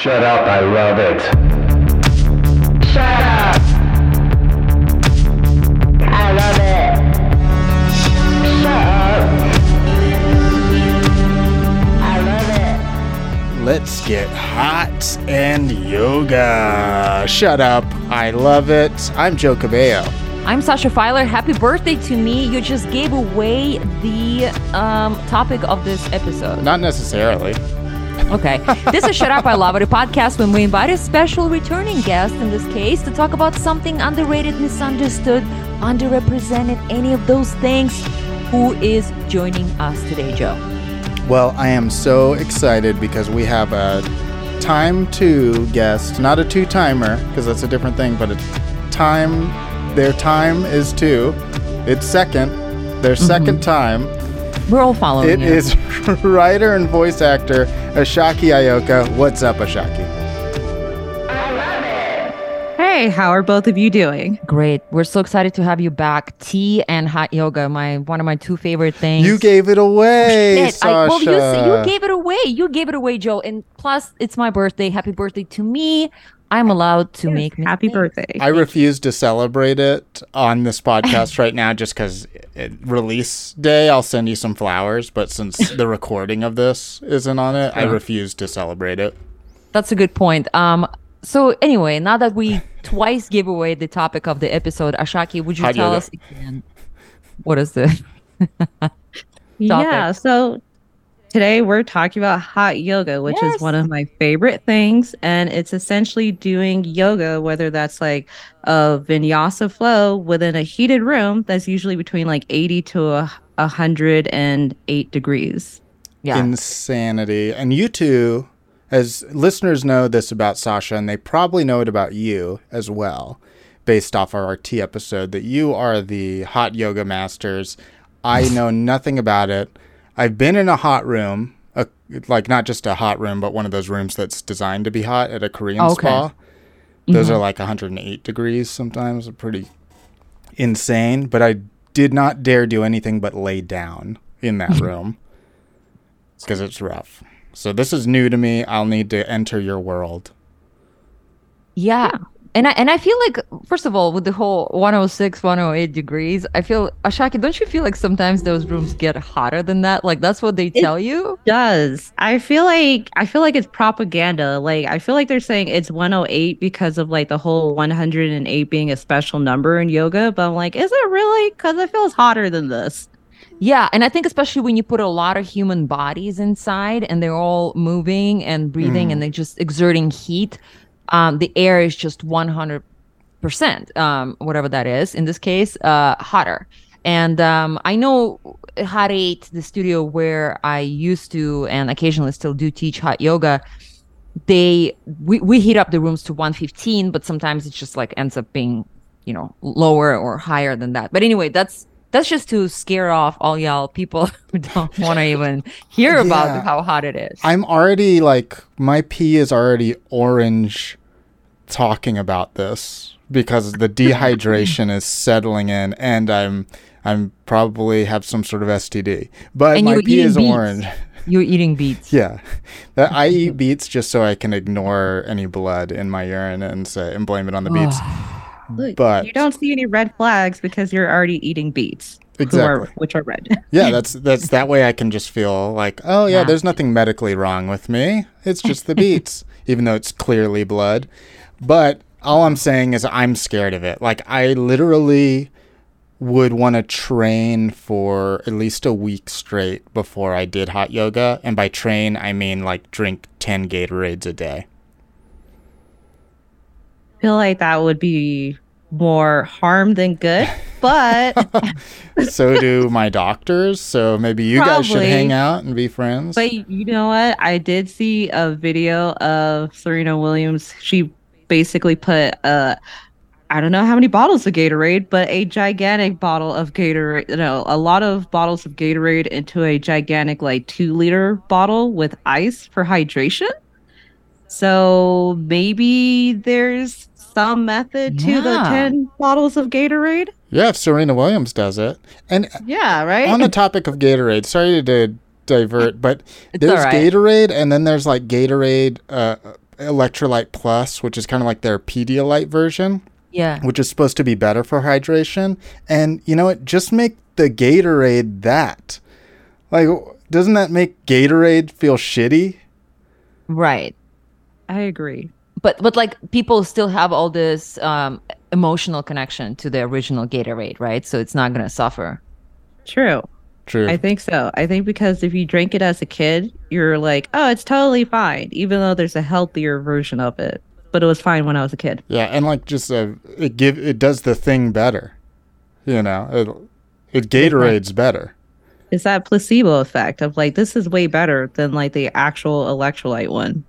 Shut up, I love it. Shut up! I love it. Shut up. I love it. Let's get hot and yoga. Shut up. I love it. I'm Joe Cabello. I'm Sasha Filer. Happy birthday to me. You just gave away the um, topic of this episode. Not necessarily. Okay. this is Shut Up, I Love It, a podcast when we invite a special returning guest, in this case, to talk about something underrated, misunderstood, underrepresented, any of those things. Who is joining us today, Joe? Well, I am so excited because we have a time two guest, not a two timer, because that's a different thing, but it's time, their time is two. It's second, their mm-hmm. second time. We're all following It you. is writer and voice actor Ashaki Ayoka. What's up, Ashaki? I love it. Hey, how are both of you doing? Great. We're so excited to have you back. Tea and hot yoga, my one of my two favorite things. You gave it away, Shit, Sasha. I, well, you, s- you gave it away. You gave it away, Joe. And plus, it's my birthday. Happy birthday to me. I'm allowed to make Happy mistakes. birthday. I refuse to celebrate it on this podcast right now just because release day, I'll send you some flowers. But since the recording of this isn't on it, I refuse to celebrate it. That's a good point. Um. So anyway, now that we twice gave away the topic of the episode, Ashaki, would you Hot tell yoga. us again what is the? topic? yeah, so today we're talking about hot yoga, which Yes. is one of my favorite things. And it's essentially doing yoga, whether that's like a vinyasa flow within a heated room that's usually between like 80 to a 108 degrees. Yeah. Insanity. And you two, as listeners know this about Sasha, and they probably know it about you as well, based off our RT episode, that you are the hot yoga masters. I know nothing about it. I've been in a hot room, a, like not just a hot room, but one of those rooms that's designed to be hot at a Korean oh, Okay. spa. Those mm-hmm. are like 108 degrees sometimes, pretty insane. But I did not dare do anything but lay down in that room because it's rough. So this is new to me. I'll need to enter your world. Yeah. And I and I feel like first of all with the whole 106 108 degrees I feel Ashaki don't you feel like sometimes those rooms get hotter than that like that's what they tell you Does I feel like I feel like it's propaganda. Like I feel like they're saying it's 108 because of like the whole 108 being a special number in yoga, but I'm like, is it really? Because it feels hotter than this. Yeah, and I think especially when you put a lot of human bodies inside and they're all moving and breathing and mm. they're just exerting heat, um, the air is just 100%, um, whatever that is, in this case, uh, hotter. And um, I know Hot 8, the studio where I used to and occasionally still do teach hot yoga, they we, we heat up the rooms to 115 but sometimes it just like ends up being you know lower or higher than that but anyway that's that's just to scare off all y'all people who don't want to even hear Yeah. about how hot it is I'm already like my pee is already orange talking about this because the dehydration is settling in and I'm I'm probably have some sort of STD. But And my pee is beets. orange. you're eating beets Yeah. I eat beets just so I can ignore any blood in my urine and say and blame it on the beets. Look, But- you don't see any red flags because you're already eating beets, who are- Exactly. which are red. Yeah, that's that's that way I can just feel like, oh yeah, Yeah. there's nothing medically wrong with me. It's just the beats, even though it's clearly blood. But all I'm saying is I'm scared of it. Like I literally would want to train for at least a week straight before I did hot yoga, and by train I mean like drink 10 Gatorades a day. feel like that would be more harm than good, but so do my doctors, so maybe you guys should hang out and be friends. but you know what? I did see a video of Serena Williams. She basically put uh I don't know how many bottles of Gatorade, but a gigantic bottle of Gatorade, you know, a lot of bottles of Gatorade into a gigantic like 2 liter bottle with ice for hydration. So maybe there's some method to the 10 bottles of Gatorade. yeah, if Serena Williams does it. And Yeah, right? on the topic of Gatorade, sorry to divert, but It's there's all right. Gatorade, and then there's like Gatorade uh, Electrolyte Plus, which is kind of like their Pedialyte version, Yeah. which is supposed to be better for hydration. And you know what? Just make the Gatorade that. Like, doesn't that make Gatorade feel shitty? Right. I agree. But but like people still have all this um, emotional connection to the original Gatorade, right? So it's not gonna suffer. True. True. I think so. I think because if you drink it as a kid, you're like, oh, it's totally fine, even though there's a healthier version of it. But it was fine when I was a kid. yeah, and like just uh, it give it does the thing better. You know, it it Gatorade's better. It's that placebo effect of like, this is way better than like the actual electrolyte one.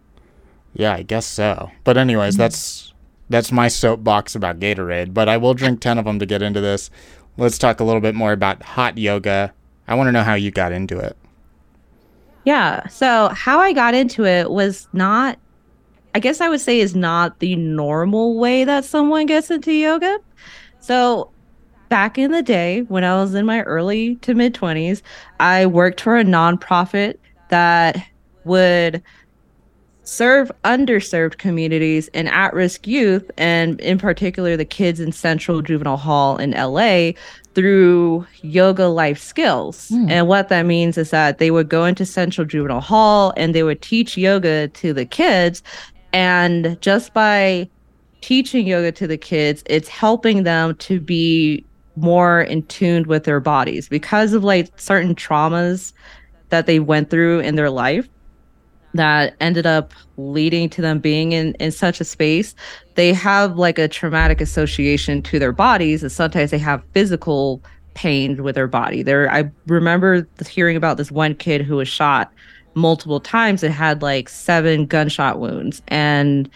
Yeah, I guess so. But anyways, that's that's my soapbox about Gatorade. But I will drink ten of them to get into this. Let's talk a little bit more about hot yoga. I want to know how you got into it. Yeah. So how I got into it was not, I guess I would say, is not the normal way that someone gets into yoga. So back in the day, when I was in my early to mid 20s, I worked for a nonprofit that would serve underserved communities and at risk youth, and in particular, the kids in Central Juvenile Hall in LA through yoga life skills. Hmm. And what that means is that they would go into Central Juvenile Hall and they would teach yoga to the kids. And just by teaching yoga to the kids, it's helping them to be more in tune with their bodies because of like certain traumas that they went through in their life that ended up leading to them being in in such a space they have like a traumatic association to their bodies and sometimes they have physical pain with their body. There i remember hearing about this one kid who was shot multiple times and had like seven gunshot wounds and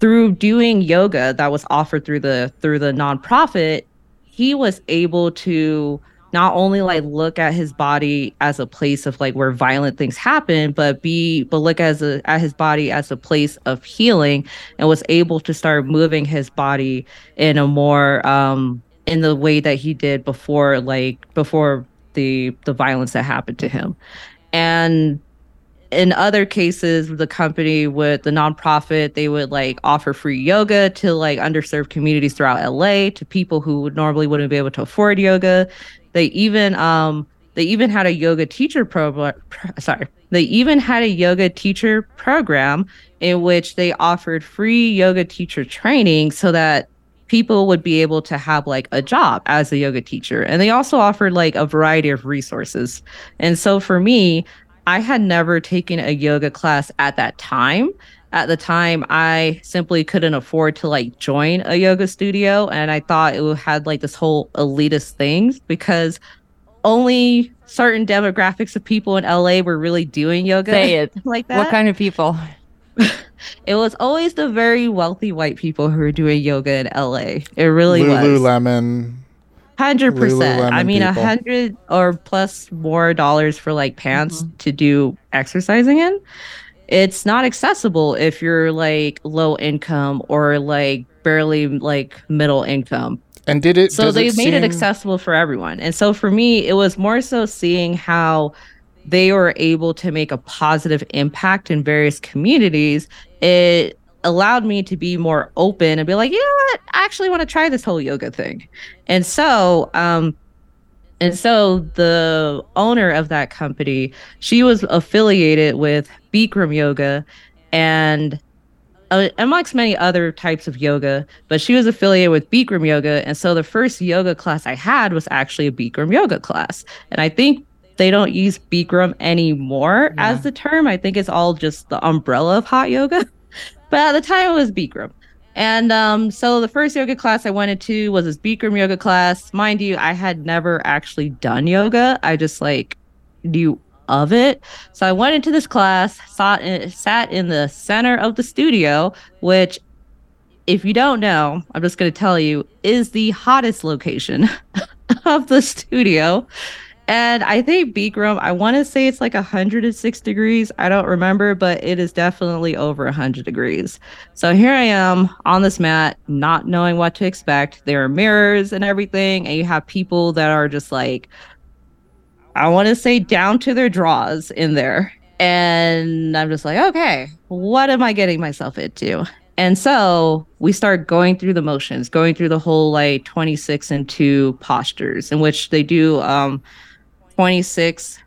through doing yoga that was offered through the through the nonprofit he was able to not only like look at his body as a place of like where violent things happen but be but look as a at his body as a place of healing and was able to start moving his body in a more um in the way that he did before like before the the violence that happened to him. And in other cases the company would the nonprofit they would like offer free yoga to like underserved communities throughout LA to people who would normally wouldn't be able to afford yoga they even um they even had a yoga teacher program pro- sorry they even had a yoga teacher program in which they offered free yoga teacher training so that people would be able to have like a job as a yoga teacher and they also offered like a variety of resources and so for me I had never taken a yoga class at that time. At the time, I simply couldn't afford to like join a yoga studio. And I thought it had like this whole elitist thing because only certain demographics of people in LA were really doing yoga Say it. like that. What kind of people? it was always the very wealthy white people who were doing yoga in LA. It really was. Lululemon. Hundred percent. I mean, a hundred or plus more dollars for like pants mm-hmm. to do exercising in. It's not accessible if you're like low income or like barely like middle income. And did it? So they it made it accessible for everyone. And so for me, it was more so seeing how they were able to make a positive impact in various communities. It allowed me to be more open and be like, you know what? I actually want to try this whole yoga thing. And so, um, and so the owner of that company, she was affiliated with Bikram Yoga and uh, amongst many other types of yoga, but she was affiliated with Bikram Yoga. And so the first yoga class I had was actually a Bikram Yoga class. And I think they don't use Bikram anymore Yeah. as the term. I think it's all just the umbrella of hot yoga. but at the time it was Bikram. And um, so the first yoga class I went into was this Bikram yoga class. Mind you, I had never actually done yoga. I just like knew of it. So I went into this class, sat in, sat in the center of the studio, which, if you don't know, I'm just going to tell you, is the hottest location of the studio. And I think Bikram, I want to say it's like 106 degrees. I don't remember, but it is definitely over 100 degrees. So here I am on this mat, not knowing what to expect. There are mirrors and everything, and you have people that are just like, I want to say down to their draws in there. And I'm just like, okay, what am I getting myself into? And so we start going through the motions, going through the whole like 26 and 2 postures, in which they do um 26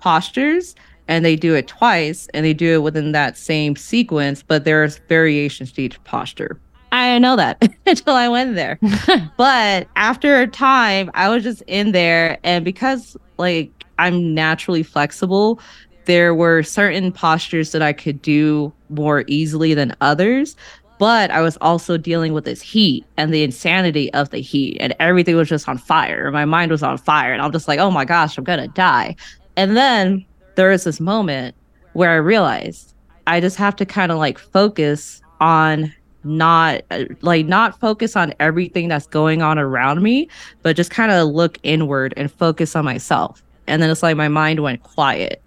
postures and they do it twice and they do it within that same sequence, but there's variations to each posture. I didn't know that until I went there. but after a time, I was just in there, and because like I'm naturally flexible, there were certain postures that I could do more easily than others. But I was also dealing with this heat and the insanity of the heat, and everything was just on fire. My mind was on fire, and I'm just like, oh my gosh, I'm gonna die. And then there was this moment where I realized I just have to kind of like focus on not uh, like not focus on everything that's going on around me, but just kind of look inward and focus on myself. And then it's like my mind went quiet.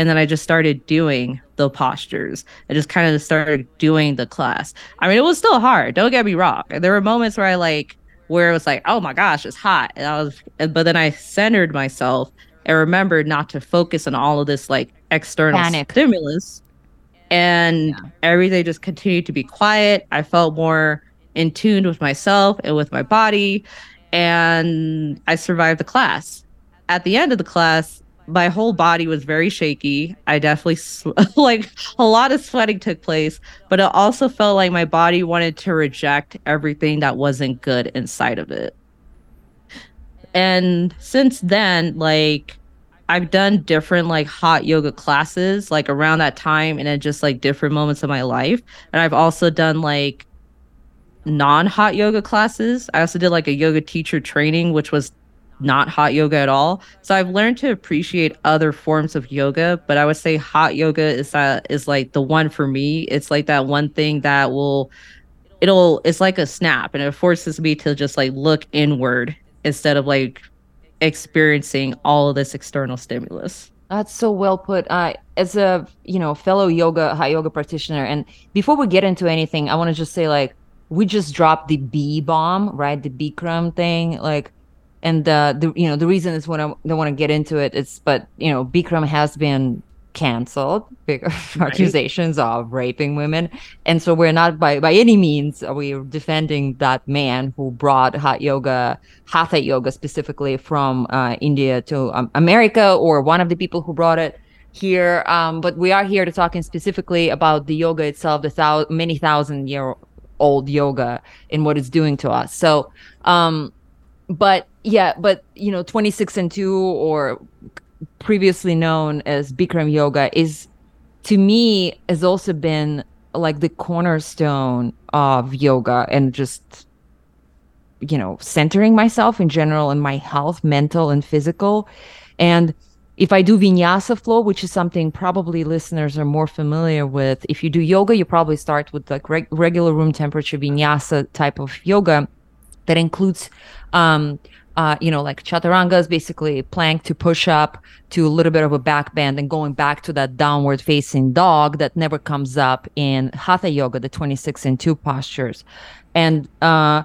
And then I just started doing the postures. I just kind of started doing the class. I mean, it was still hard. Don't get me wrong. There were moments where I like where it was like, oh my gosh, it's hot. And I was, but then I centered myself and remembered not to focus on all of this like external Panic. stimulus and everything just continued to be quiet i felt more in tune with myself and with my body and i survived the class at the end of the class my whole body was very shaky. I definitely like a lot of sweating took place but it also felt like my body wanted to reject everything that wasn't good inside of it. And since then like i've done different like hot yoga classes like around that time and at just like different moments of my life. And i've also done like non-hot yoga classes. I also did like a yoga teacher training which was not hot yoga at all so i've learned to appreciate other forms of yoga but i would say hot yoga is that is like the one for me it's like that one thing that will it'll it's like a snap and it forces me to just like look inward instead of like experiencing all of this external stimulus. That's so well put. Uh, as a you know fellow yoga high yoga practitioner, and before we get into anything, I want to just say like we just dropped the B bomb, right? The Bikram thing, like, and uh, the you know the reason is when I don't want to get into it. It's but you know Bikram has been canceled because accusations of raping women. And so we're not by by any means are we defending that man who brought hot yoga hatha yoga specifically from uh, india to um, america or one of the people who brought it here. Um, but we are here to talking specifically about the yoga itself the thou- many thousand year old yoga and what it's doing to us. So um but yeah but you know 26 and 2 or previously known as Bikram yoga is to me has also been like the cornerstone of yoga and just you know centering myself in general and my health mental and physical. And if i do vinyasa flow which is something probably listeners are more familiar with if you do yoga you probably start with like reg- regular room temperature vinyasa type of yoga that includes um uh, you know, like chaturanga is basically plank to push up to a little bit of a back bend and going back to that downward facing dog that never comes up in hatha yoga, the 26 and 2 postures. And uh,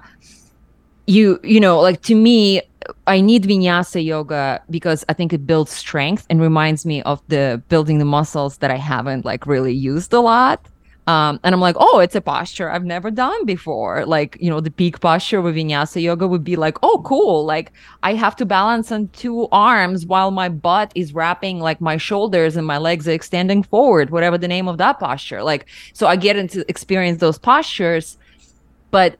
you, you know, like to me, I need vinyasa yoga because I think it builds strength and reminds me of the building the muscles that I haven't like really used a lot. Um, and I'm like, oh, it's a posture I've never done before. Like, you know, the peak posture with vinyasa yoga would be like, oh, cool. Like, I have to balance on two arms while my butt is wrapping like my shoulders and my legs are extending forward, whatever the name of that posture. Like, so I get into experience those postures. But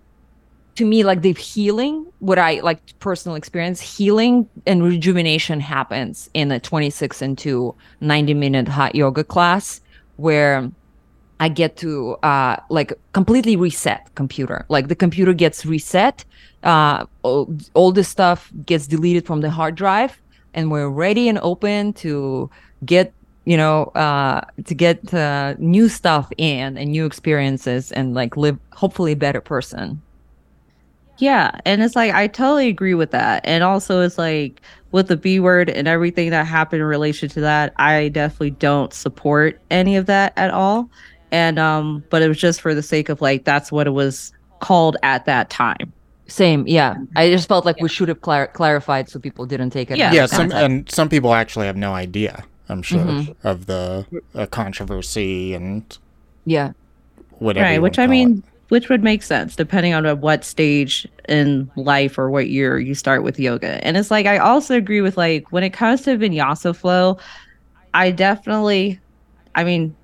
to me, like the healing, what I like personal experience, healing and rejuvenation happens in a 26 and 2 90 minute hot yoga class where I get to uh, like completely reset computer. Like the computer gets reset, uh, all, all this stuff gets deleted from the hard drive, and we're ready and open to get you know uh, to get uh, new stuff in and new experiences and like live hopefully a better person. Yeah, and it's like I totally agree with that. And also it's like with the B word and everything that happened in relation to that, I definitely don't support any of that at all. And um but it was just for the sake of like that's what it was called at that time. Same, yeah. I just felt like we should have clar- clarified so people didn't take it. Yeah. yeah, some, and some people actually have no idea I'm sure, of the uh, controversy and Yeah. whatever. right which i mean it. which would make sense depending on what stage in life or what year you start with yoga and it's like i also agree with like when it comes to vinyasa flow i definitely i mean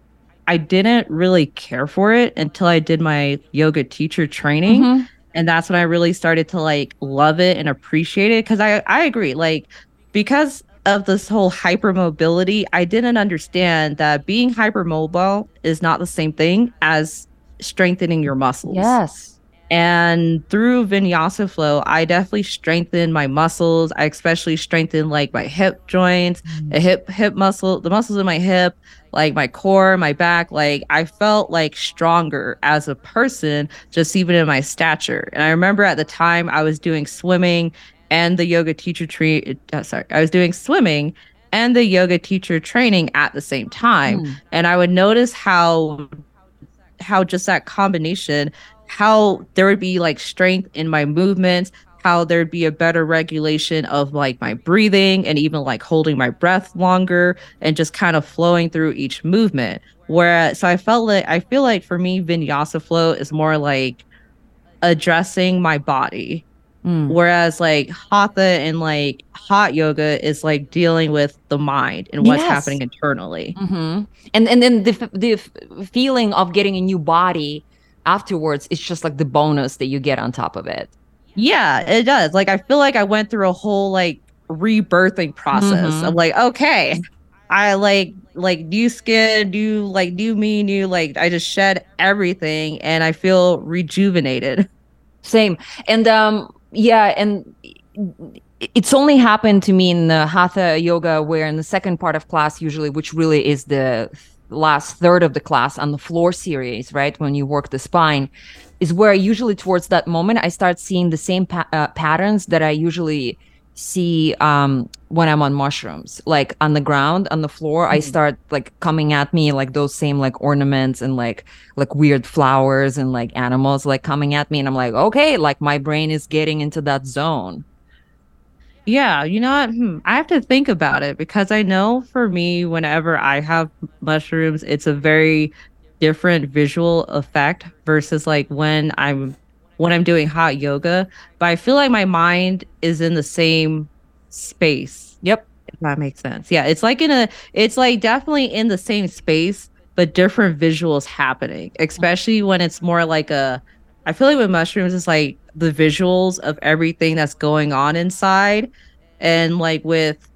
i didn't really care for it until i did my yoga teacher training. Mhm. and that's when i really started to like love it and appreciate it. Because i i agree like because of this whole hypermobility i didn't understand that being hypermobile is not the same thing as strengthening your muscles. Yes. and through vinyasa flow i definitely strengthened my muscles. I especially strengthened like my hip joints a hip hip muscle the muscles in my hip like my core my back like i felt like stronger as a person just even in my stature and i remember at the time i was doing swimming and the yoga teacher tree uh, sorry i was doing swimming and the yoga teacher training at the same time Mm. and i would notice how how just that combination how there would be like strength in my movements how there'd be a better regulation of like my breathing and even like holding my breath longer and just kind of flowing through each movement whereas so i felt like i feel like for me vinyasa flow is more like addressing my body Mm. whereas like hatha and like hot yoga is like dealing with the mind and what's Yes. happening internally hmm And and then the the feeling of getting a new body afterwards is just like the bonus that you get on top of it. Yeah, it does. Like I feel like I went through a whole like rebirthing process Mhm. of like, okay, I like like new skin, new like new me, new like I just shed everything and I feel rejuvenated. Same. And um yeah, and it's only happened to me in the hatha yoga where in the second part of class usually which really is the last third of the class on the floor series, right? When you work the spine is where usually towards that moment I start seeing the same pa- uh, patterns that I usually see um when I'm on mushrooms. Like on the ground on the floor I start like coming at me like those same like ornaments and like like weird flowers and like animals like coming at me and I'm like okay like my brain is getting into that zone. Yeah, you know what? Hmm, I have to think about it because I know for me, whenever I have mushrooms, it's a very different visual effect versus like when I'm when I'm doing hot yoga. But I feel like my mind is in the same space. yep If that makes sense. Yeah, it's like in a it's like definitely in the same space, but different visuals happening, especially when it's more like a I feel like with mushrooms it's like the visuals of everything that's going on inside. And like with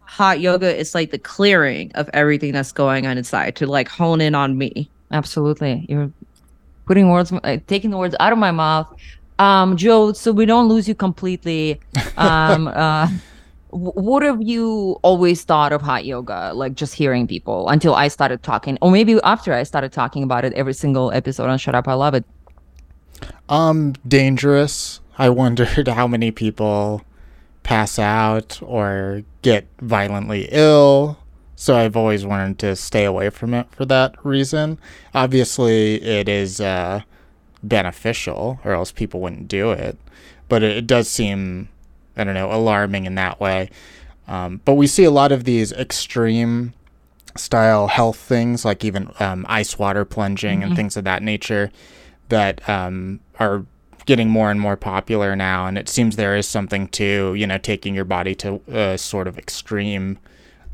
hot yoga, it's like the clearing of everything that's going on inside to like hone in on me. Absolutely. You're putting words uh, taking the words out of my mouth. Um Joe so we don't lose you completely. Um uh what have you always thought of hot yoga? Like just hearing people until i started talking or maybe after i started talking about it every single episode on shut up i love it. Um, dangerous. I wondered how many people pass out or get violently ill. So I've always wanted to stay away from it for that reason. Obviously, it is uh, beneficial, or else people wouldn't do it. But it, it does seem, I don't know, alarming in that way. Um, but we see a lot of these extreme style health things, like even um, ice water plunging and things of that nature, that um, are getting more and more popular now. And it seems there is something to, you know, taking your body to a sort of extreme,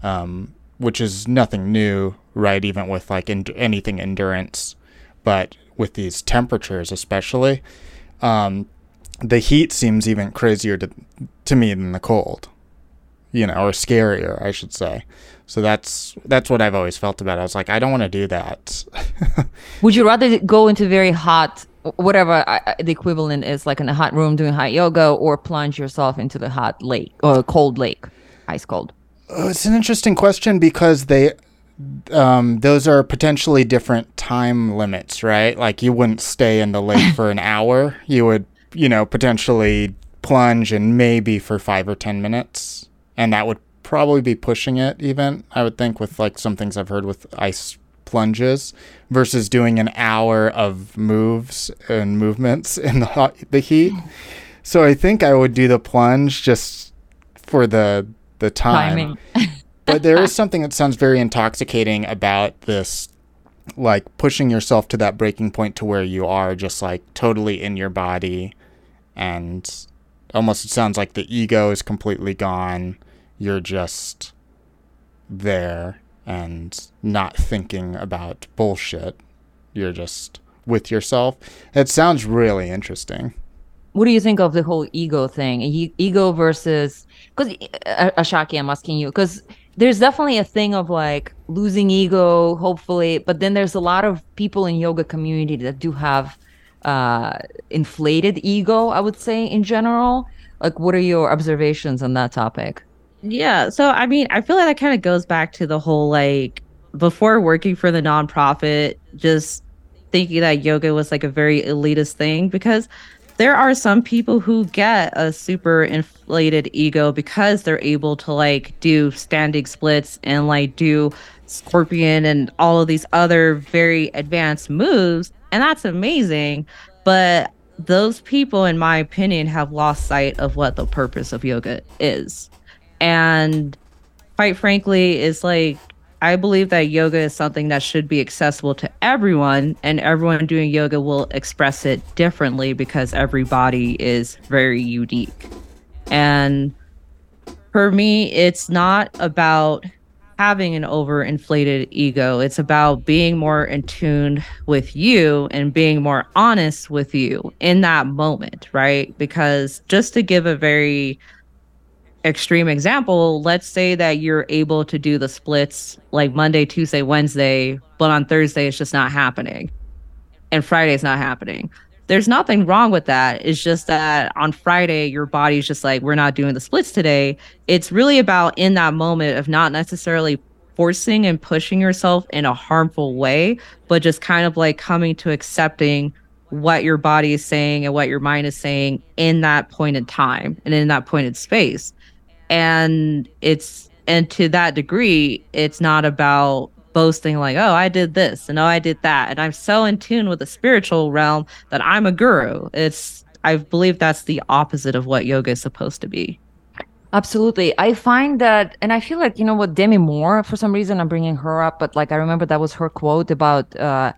um, which is nothing new, right? Even with like en- anything endurance, but with these temperatures, especially, um, the heat seems even crazier to to me than the cold you know, or scarier, I should say. So that's that's what I've always felt about it. I was like, I don't want to do that. would you rather go into very hot whatever uh, uh, the equivalent is like in a hot room doing hot yoga or plunge yourself into the hot lake or cold lake ice cold Oh, it's an interesting question because they um, those are potentially different time limits, right? Like you wouldn't stay in the lake for an hour. You would, you know, potentially plunge and maybe for five or ten minutes, and that would probably be pushing it. Even I would think with like some things I've heard with ice plunges versus doing an hour of moves and movements in the hot, the heat. So I think I would do the plunge just for the the time. timing. But there is something that sounds very intoxicating about this like pushing yourself to that breaking point to where you are just like totally in your body and almost it sounds like the ego is completely gone. You're just there and not thinking about bullshit. You're just with yourself. It sounds really interesting what do you think of the whole ego thing? Ego versus because ashaki i'm asking you because there's definitely a thing of like losing ego hopefully but then there's a lot of people in yoga community that do have uh inflated ego i would say in general. Like what are your observations on that topic? Yeah so i mean i feel like that kind of goes back to the whole like before working for the nonprofit just thinking that yoga was like a very elitist thing because there are some people who get a super inflated ego because they're able to like do standing splits and like do scorpion and all of these other very advanced moves and that's amazing. But those people in my opinion have lost sight of what the purpose of yoga is. And quite frankly it's like I believe that yoga is something that should be accessible to everyone, and everyone doing yoga will express it differently because every body is very unique. And for me, it's not about having an overinflated ego, it's about being more in tune with you and being more honest with you in that moment, right? Because just to give a very extreme example, let's say that you're able to do the splits like Monday, Tuesday, Wednesday, but on Thursday it's just not happening. And Friday is not happening. There's nothing wrong with that. It's just that on Friday, your body's just like, we're not doing the splits today. It's really about in that moment of not necessarily forcing and pushing yourself in a harmful way, but just kind of like coming to accepting what your body is saying and what your mind is saying in that point in time and in that point in space and it's and to that degree it's not about boasting like oh i did this and oh i did that. And i'm so in tune with the spiritual realm that i'm a guru. It's i believe that's the opposite of what yoga is supposed to be. Absolutely. I find that, and I feel like, you know what, Demi Moore, for some reason, I'm bringing her up, but like I remember that was her quote about uh,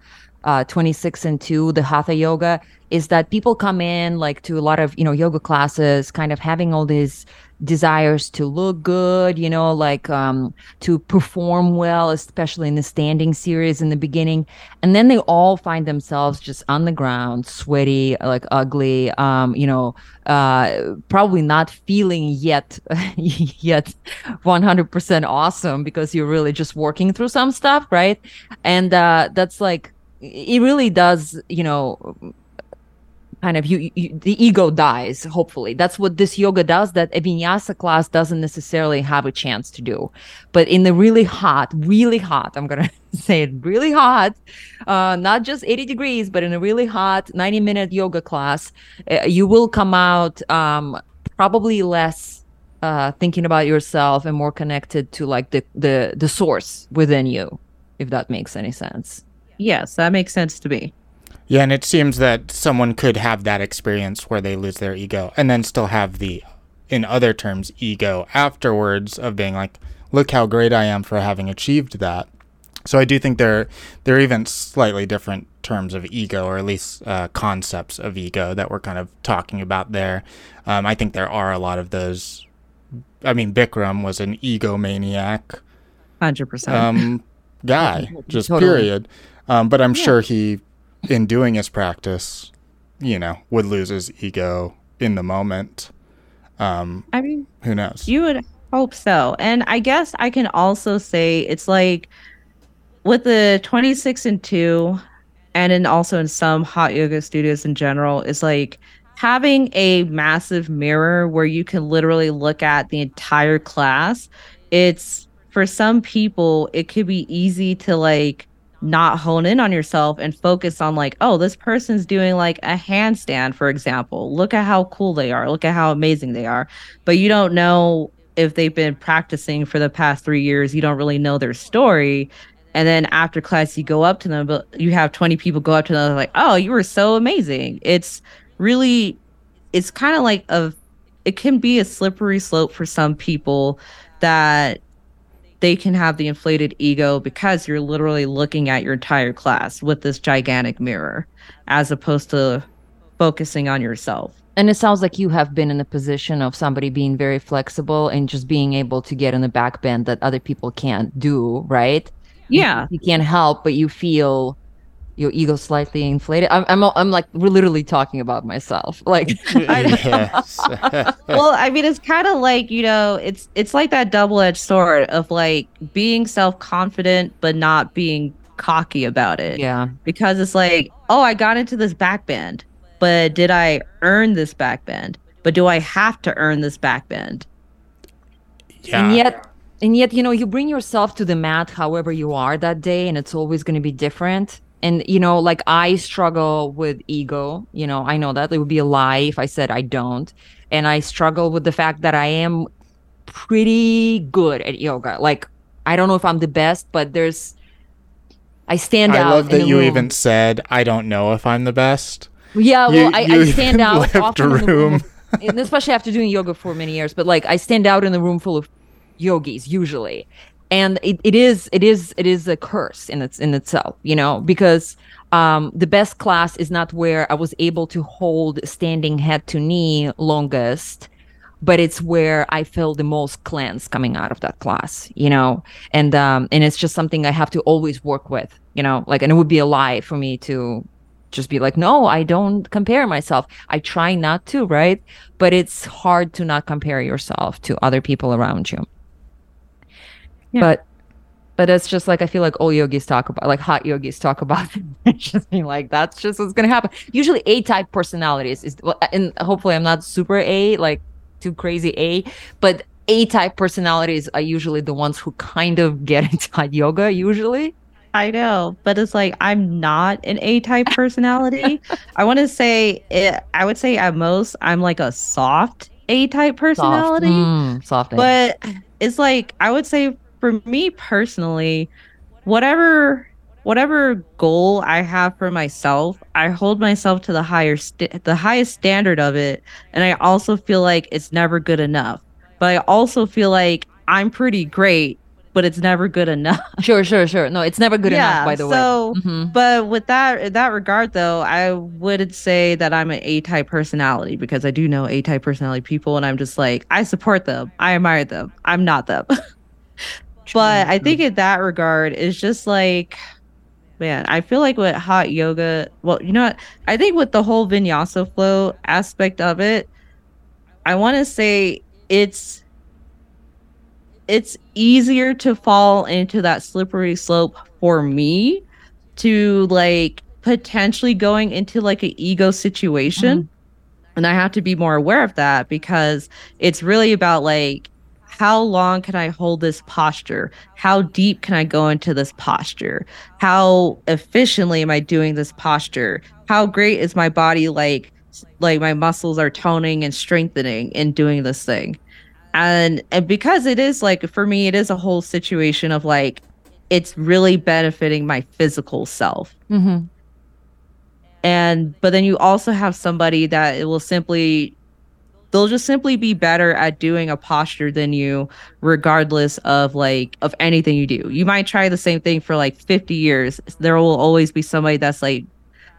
uh, 26 and 2, the Hatha yoga, is that people come in like to a lot of, you know, yoga classes, kind of having all these desires to look good, you know, like um, to perform well, especially in the standing series in the beginning. And then they all find themselves just on the ground, sweaty, like ugly, um, you know, uh, probably not feeling yet, yet 100% awesome because you're really just working through some stuff, right? And uh, that's like, it really does, you know, kind of you, you, the ego dies hopefully. That's what this yoga does that a vinyasa class doesn't necessarily have a chance to do. But in the really hot really hot i'm gonna say it really hot uh, not just 80 degrees but in a really hot 90 minute yoga class uh, you will come out um, probably less uh, thinking about yourself and more connected to like the the the source within you if that makes any sense. Yes that makes sense to me yeah, and it seems that someone could have that experience where they lose their ego and then still have the, in other terms, ego afterwards of being like, look how great I am for having achieved that. So I do think there, there are even slightly different terms of ego, or at least uh, concepts of ego that we're kind of talking about there. Um, I think there are a lot of those. I mean, Bikram was an egomaniac, hundred um, percent guy, just totally. period. Um, but I'm yeah. sure he in doing his practice, you know, would lose his ego in the moment. Um, I mean, who knows? You would hope so. And I guess I can also say it's like with the 26 and 2 and then also in some hot yoga studios in general is like having a massive mirror where you can literally look at the entire class. It's for some people it could be easy to like not hone in on yourself and focus on like oh this person's doing like a handstand for example. Look at how cool they are. Look at how amazing they are. But you don't know if they've been practicing for the past 3 years. You don't really know their story. And then after class you go up to them but you have 20 people go up to them like oh you were so amazing. It's really it's kind of like a it can be a slippery slope for some people that they can have the inflated ego because you're literally looking at your entire class with this gigantic mirror as opposed to focusing on yourself. And it sounds like you have been in a position of somebody being very flexible and just being able to get in the back bend that other people can't do, right? Yeah. You, you can't help, but you feel your ego slightly inflated. I'm, I'm, I'm like we're literally talking about myself. Like, yes. well, I mean, it's kind of like you know, it's it's like that double-edged sword of like being self-confident but not being cocky about it. yeah, because it's like, oh, I got into this back bend, but did I earn this back bend? But do I have to earn this back bend? yeah. and yet, and yet, you know, you bring yourself to the mat however you are that day, and it's always going to be different. And you know, like I struggle with ego. You know, I know that it would be a lie if I said I don't. And I struggle with the fact that I am pretty good at yoga. Like I don't know if I'm the best, but there's I stand I out. I love that you room. even said, I don't know if I'm the best. Yeah, You- well, I, you I stand out often a in the room, room. and especially after doing yoga for many years. But like, I stand out in the room full of yogis usually, and it, it is it is it is a curse in its in itself, you know, because um, the best class is not where I was able to hold standing head to knee longest. But it's where I feel the most cleanse coming out of that class, you know, and um, and it's just something I have to always work with, you know, like, and it would be a lie for me to just be like, no, I don't compare myself. I try not to, right? But it's hard to not compare yourself to other people around you. Yeah. But but it's just like I feel like all yogis talk about, like hot yogis talk about. it's just being like that's just what's gonna happen. Usually, A type personalities is, well, and hopefully, I'm not super A, like too crazy A, but A type personalities are usually the ones who kind of get into hot yoga. Usually, I know, but it's like I'm not an A type personality. I want to say it, I would say at most I'm like a soft A type soft, personality. Mm, soft. A. but it's like I would say for me personally, whatever whatever goal I have for myself, I hold myself to the higher st- the highest standard of it, and I also feel like it's never good enough. But I also feel like I'm pretty great, but it's never good enough. Sure, sure, sure. No, it's never good enough, by the so, way. Mhm. But with that in that regard though, I would say that I'm an A type personality because I do know A type personality people and I'm just like, I support them. I admire them. I'm not them. but I think in that regard, it's just like man, I feel like with hot yoga, well, you know what? I think with the whole vinyasa flow aspect of it, I want to say it's it's easier to fall into that slippery slope for me to like potentially going into like an ego situation. Mm-hmm. And I have to be more aware of that because it's really about like how long can I hold this posture? How deep can I go into this posture? How efficiently am I doing this posture? How great is my body like like my muscles are toning and strengthening in doing this thing? And and because it is like for me it is a whole situation of like it's really benefiting my physical self Mhm. and but then you also have somebody that it will simply they'll just simply be better at doing a posture than you regardless of like of anything you do you might try the same thing for like 50 years there will always be somebody that's like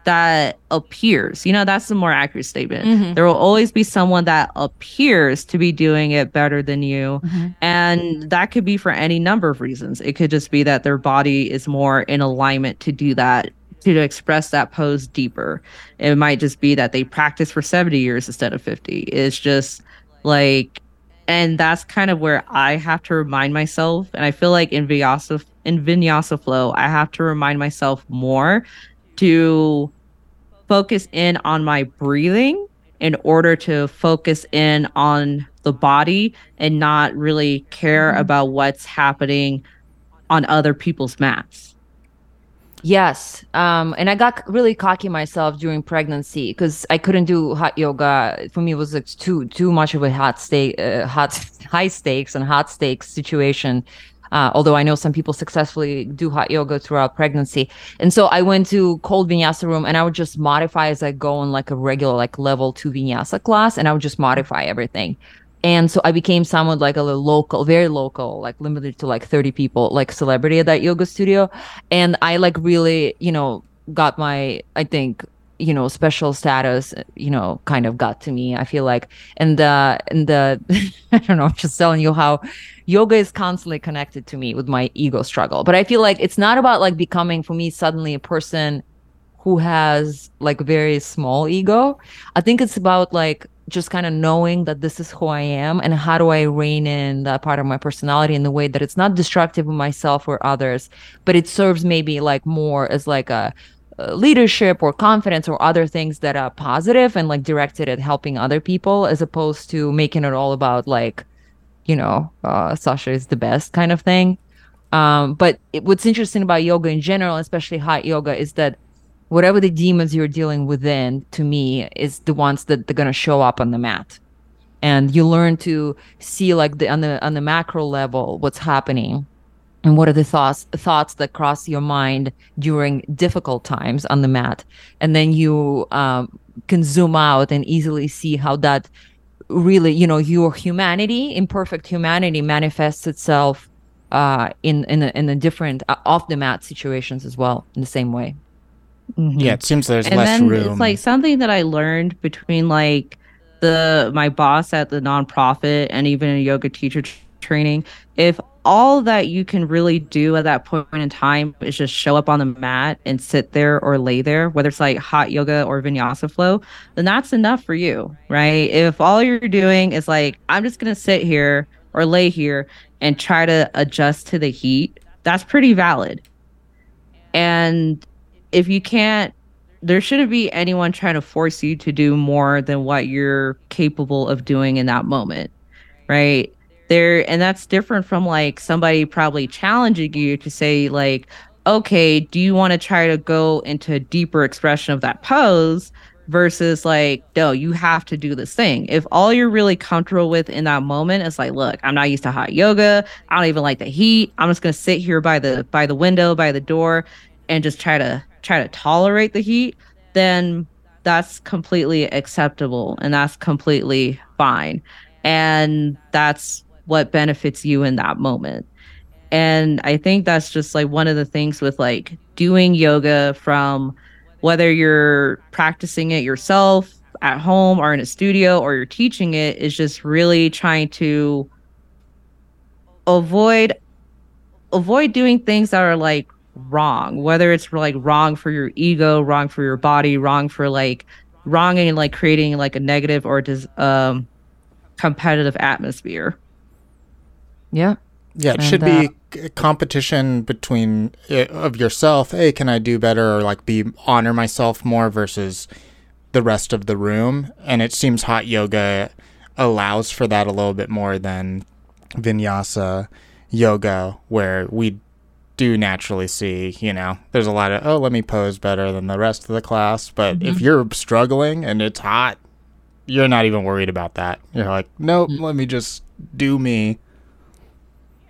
that appears you know that's the more accurate statement Mhm. there will always be someone that appears to be doing it better than you Mhm. and that could be for any number of reasons. It could just be that their body is more in alignment to do that, to express that pose deeper. It might just be that they practice for 70 years instead of 50. It's just like, and that's kind of where I have to remind myself. And I feel like in Vinyasa, in Vinyasa flow, I have to remind myself more to focus in on my breathing in order to focus in on the body and not really care Mhm. about what's happening on other people's mats. Yes. Um, and I got really cocky myself during pregnancy because I couldn't do hot yoga. For me, it was like too too much of a hot stake, uh, hot high stakes and hot stakes situation. Uh, although I know some people successfully do hot yoga throughout pregnancy, and so I went to cold vinyasa room and I would just modify as I go in like a regular like level two vinyasa class, and I would just modify everything. And so I became somewhat like a local, very local, like limited to like 30 people, like celebrity at that yoga studio. And I like really, you know, got my, I think, you know, special status, you know, kind of got to me. I feel like, and uh, and the, I don't know, I'm just telling you how yoga is constantly connected to me with my ego struggle. But I feel like it's not about like becoming for me suddenly a person who has like very small ego. I think it's about like just kind of knowing that this is who I am and how do I rein in that part of my personality in the way that it's not destructive of myself or others, but it serves maybe like more as like a, leadership or confidence or other things that are positive and like directed at helping other people as opposed to making it all about like, you know, uh, Sasha is the best kind of thing. Um, but it, what's interesting about yoga in general, especially hot yoga, is that whatever the demons you're dealing within to me is the ones that they're going to show up on the mat. And you learn to see like the on the on the macro level what's happening and what are the thoughts thoughts that cross your mind during difficult times on the mat. And then you um, can zoom out and easily see how that really you know your humanity imperfect humanity manifests itself uh, in in a, in a different uh, off the mat situations as well in the same way Mm-hmm. Yeah, it seems there's and less then room. It's like something that I learned between like the my boss at the nonprofit and even a yoga teacher t- training. If all that you can really do at that point in time is just show up on the mat and sit there or lay there, whether it's like hot yoga or vinyasa flow, then that's enough for you, right? If all you're doing is like, I'm just going to sit here or lay here and try to adjust to the heat, that's pretty valid. And if you can't there shouldn't be anyone trying to force you to do more than what you're capable of doing in that moment right? There and that's different from like somebody probably challenging you to say like okay do you want to try to go into a deeper expression of that pose versus like no you have to do this thing? If all you're really comfortable with in that moment is like look i'm not used to hot yoga. I don't even like the heat. I'm just going to sit here by the by the window by the door and just try to try to tolerate the heat, then that's completely acceptable and that's completely fine. And that's what benefits you in that moment. And I think that's just like one of the things with like doing yoga from whether you're practicing it yourself at home or in a studio or you're teaching it is just really trying to avoid avoid doing things that are like wrong whether it's like wrong for your ego wrong for your body wrong for like wrong and like creating like a negative or dis- um competitive atmosphere. Yeah. Yeah it And, should uh, be a competition between uh, of yourself hey can i do better? or like be honor myself more versus the rest of the room. And it seems hot yoga allows for that a little bit more than vinyasa yoga where we do naturally see, you know, there's a lot of, oh, let me pose better than the rest of the class. But if you're struggling and it's hot, you're not even worried about that. You're like, nope, let me just do me.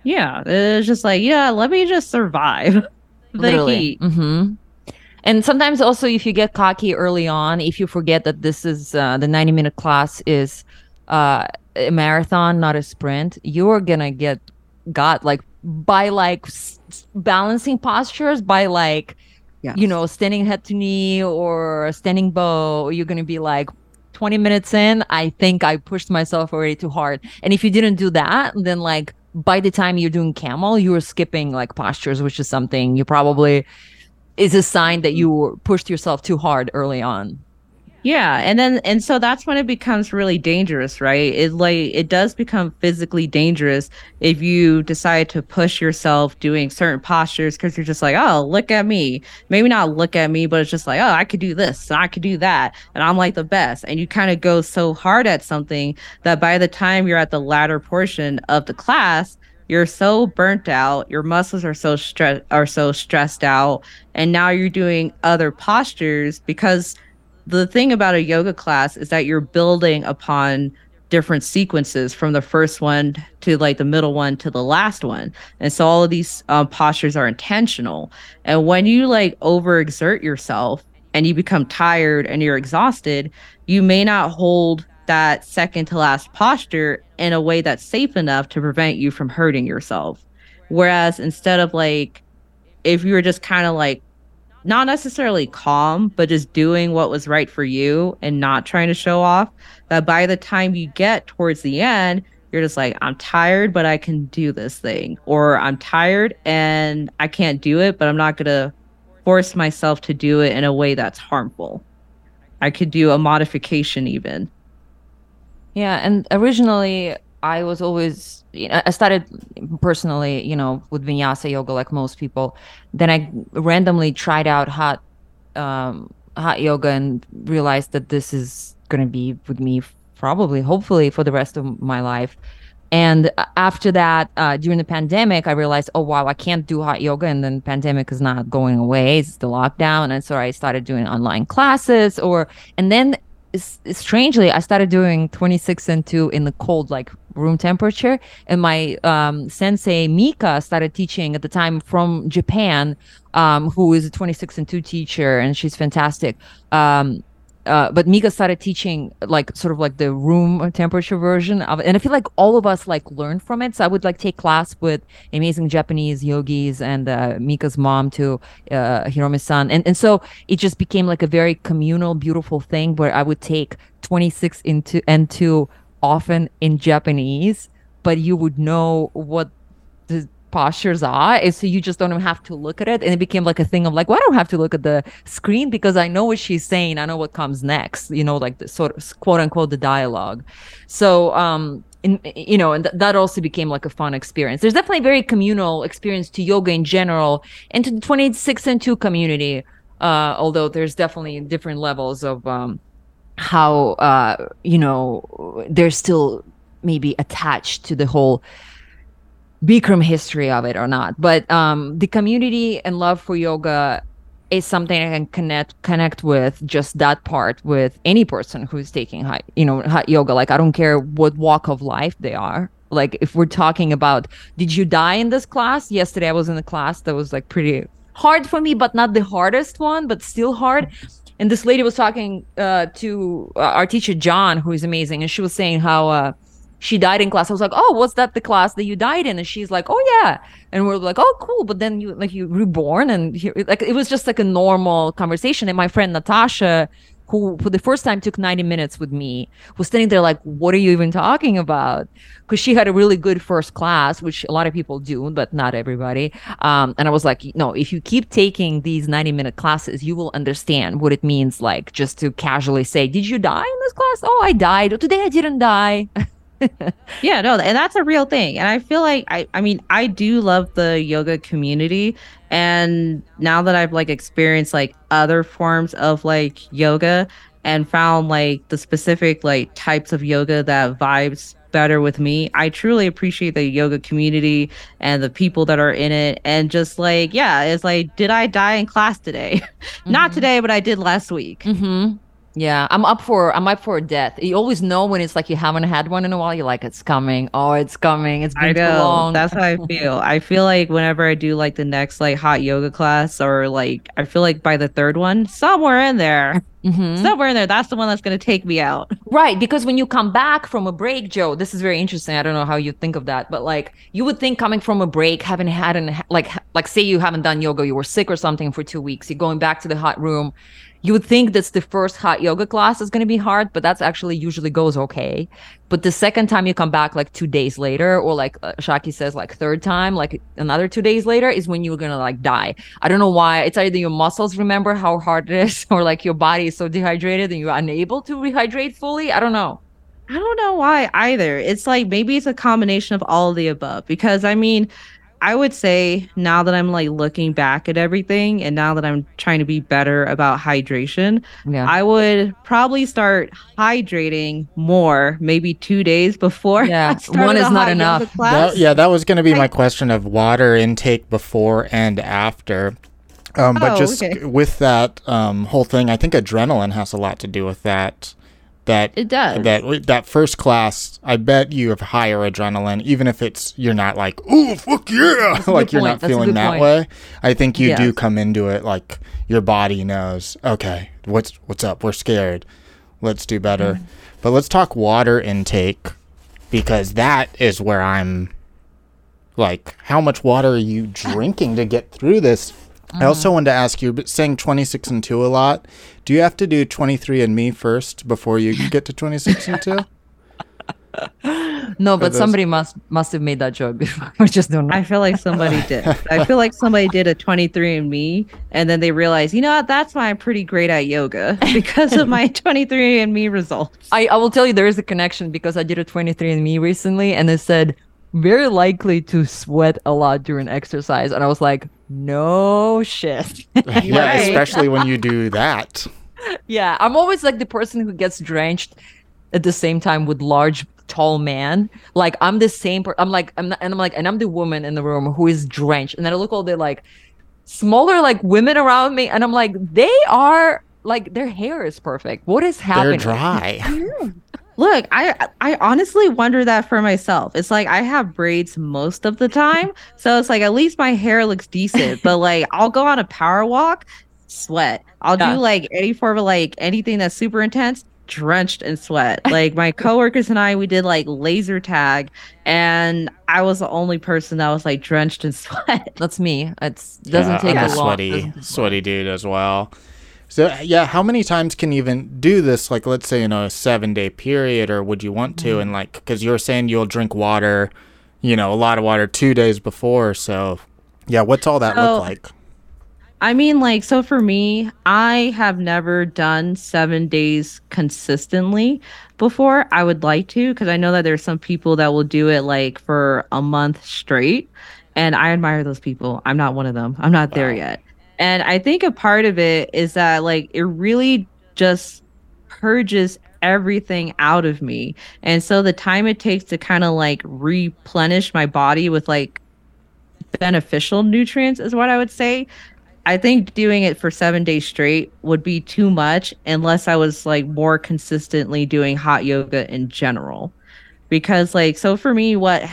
yeah it's just like yeah let me just survive the Literally. heat hmm And sometimes also, if you get cocky early on, if you forget that this is uh, the 90 minute class is uh, a marathon, not a sprint, you're gonna get got like by like s- balancing postures, by like, you know, standing head to knee or standing bow, you're gonna be like, 20 minutes in, I think I pushed myself already too hard. And if you didn't do that, then like by the time you're doing camel, you were skipping like postures, which is something you probably is a sign that mm-hmm. you pushed yourself too hard early on. Yeah, and then and so that's when it becomes really dangerous, right? It like it does become physically dangerous if you decide to push yourself doing certain postures because you're just like, oh, look at me. Maybe not look at me, but it's just like, oh, I could do this and I could do that, and I'm like the best. And you kind of go so hard at something that by the time you're at the latter portion of the class, you're so burnt out your muscles are so stressed are so stressed out and now you're doing other postures because the thing about a yoga class is that you're building upon different sequences from the first one to like the middle one to the last one and so all of these um, postures are intentional and when you like overexert yourself and you become tired and you're exhausted you may not hold that second to last posture in a way that's safe enough to prevent you from hurting yourself. Whereas instead of like, if you were just kind of like, not necessarily calm, but just doing what was right for you and not trying to show off, that by the time you get towards the end, you're just like, I'm tired, but I can do this thing. Or I'm tired and I can't do it, but I'm not going to force myself to do it in a way that's harmful. I could do a modification even. Yeah, and originally I was always you know, I started personally, you know, with vinyasa yoga like most people. Then I randomly tried out hot um hot yoga and realized that this is going to be with me probably hopefully for the rest of my life. And after that, uh, during the pandemic, I realized, oh wow, I can't do hot yoga, and then pandemic is not going away; it's the lockdown, and so I started doing online classes. Or and then strangely, I started doing 26 and 2 in the cold, like room temperature. And my um, sensei, Mika, started teaching at the time from Japan, um, who is a 26 and 2 teacher, and she's fantastic. Um, uh, but Mika started teaching like sort of like the room temperature version of it. And I feel like all of us like learned from it. So I would like take class with amazing Japanese yogis and uh, Mika's mom too, uh, Hiromi-san. And, and so it just became like a very communal, beautiful thing where I would take 26 into and two often in Japanese, but you would know what the postures are is so you just don't even have to look at it and it became like a thing of like well i don't have to look at the screen because i know what she's saying i know what comes next you know like the sort of quote unquote the dialogue so um in, you know, and th- that also became like a fun experience. There's definitely a very communal experience to yoga in general and to the 26 and 2 community. Uh, although there's definitely different levels of um, how, uh, you know, they're still maybe attached to the whole Bikram history of it or not. But um, the community and love for yoga is something I can connect connect with just that part with any person who's taking hot, you know, hot yoga. Like I don't care what walk of life they are. Like if we're talking about did you die in this class? Yesterday I was in a class that was like pretty hard for me, but not the hardest one, but still hard. And this lady was talking uh, to uh, our teacher John, who is amazing, and she was saying how uh, she died in class. I was like, oh, was that the class that you died in? And she's like, oh yeah. And we're like, oh cool. But then you like you reborn and he, like it was just like a normal conversation. And my friend Natasha, who for the first time took 90 minutes with me, was standing there like, what are you even talking about? Because she had a really good first class, which a lot of people do, but not everybody. Um, and I was like, no, if you keep taking these 90 minute classes, you will understand what it means like just to casually say, did you die in this class? Oh, I died. Today I didn't die. yeah, no, and that's a real thing. And I feel like I I mean, I do love the yoga community and now that I've like experienced like other forms of like yoga and found like the specific like types of yoga that vibes better with me. I truly appreciate the yoga community and the people that are in it. And just like, yeah, it's like, did I die in class today? Mm-hmm. Not today, but I did last week. Mm-hmm. Yeah, I'm up for I'm up for death. You always know when it's like you haven't had one in a while. You're like, it's coming. Oh, it's coming. It's been know. too long. That's how I feel. I feel like whenever I do like the next like hot yoga class, or like I feel like by the third one, somewhere in there, mm-hmm. somewhere in there, that's the one that's gonna take me out. Right, because when you come back from a break, Joe, this is very interesting. I don't know how you think of that, but like you would think coming from a break, having had an like like say you haven't done yoga, you were sick or something for two weeks, you're going back to the hot room you would think that's the first hot yoga class is going to be hard, but that's actually usually goes okay. But the second time you come back, like two days later, or like uh, Shaki says, like third time, like another two days later, is when you're gonna like die. I don't know why. It's either your muscles remember how hard it is, or like your body is so dehydrated and you're unable to rehydrate fully. I don't know. I don't know why either. It's like maybe it's a combination of all of the above. Because I mean, I would say now that I'm like looking back at everything and now that I'm trying to be better about hydration, yeah. I would probably start hydrating more, maybe two days before. Yeah, one is not enough. That, yeah, that was going to be my question of water intake before and after. Um, but oh, just okay. with that um, whole thing, I think adrenaline has a lot to do with that that it does that that first class i bet you have higher adrenaline even if it's you're not like oh fuck yeah like you're not feeling that point. way i think you yes. do come into it like your body knows okay what's what's up we're scared let's do better. Mm-hmm. But let's talk water intake because that is where I'm like, how much water are you drinking to get through this? I also wanted to ask you, but saying 26 and 2 a lot, do you have to do 23 and me first before you get to 26 and 2? No, but those- somebody must must have made that joke before. I just don't know. I feel like somebody did. I feel like somebody did a 23 and me and then they realized, you know what, that's why I'm pretty great at yoga because of my 23 and me results. I, I will tell you there is a connection because I did a 23 and Me recently and it said very likely to sweat a lot during exercise. And I was like, no shit. yeah, Right. especially when you do that. yeah, I'm always like the person who gets drenched at the same time with large, tall man. Like I'm the same. Per- I'm like, I'm not, and I'm like, and I'm the woman in the room who is drenched. And then I look all the like smaller like women around me, and I'm like, they are like their hair is perfect. What is happening They're dry. Look, I I honestly wonder that for myself. It's like I have braids most of the time, so it's like at least my hair looks decent. But like I'll go on a power walk, sweat. I'll Yeah. do like any form of like anything that's super intense, drenched in sweat. Like my coworkers and I, we did like laser tag, and I was the only person that was like drenched in sweat. That's me. It's doesn't yeah, take I'm a a long. sweaty, doesn't- sweaty dude as well. So uh, yeah, how many times can you even do this? Like, let's say in a seven day period, or would you want to? And mm-hmm. like, because you're saying you'll drink water, you know, a lot of water two days before. So yeah, what's all that So- look like? I mean, like, so for me, I have never done seven days consistently before. I would like to, because I know that there's some people that will do it like for a month straight. And I admire those people. I'm not one of them. I'm not there Wow. yet. And I think a part of it is that, like, it really just purges everything out of me. And so the time it takes to kind of like replenish my body with like beneficial nutrients is what I would say. I think doing it for seven days straight would be too much unless I was like more consistently doing hot yoga in general. Because like so for me what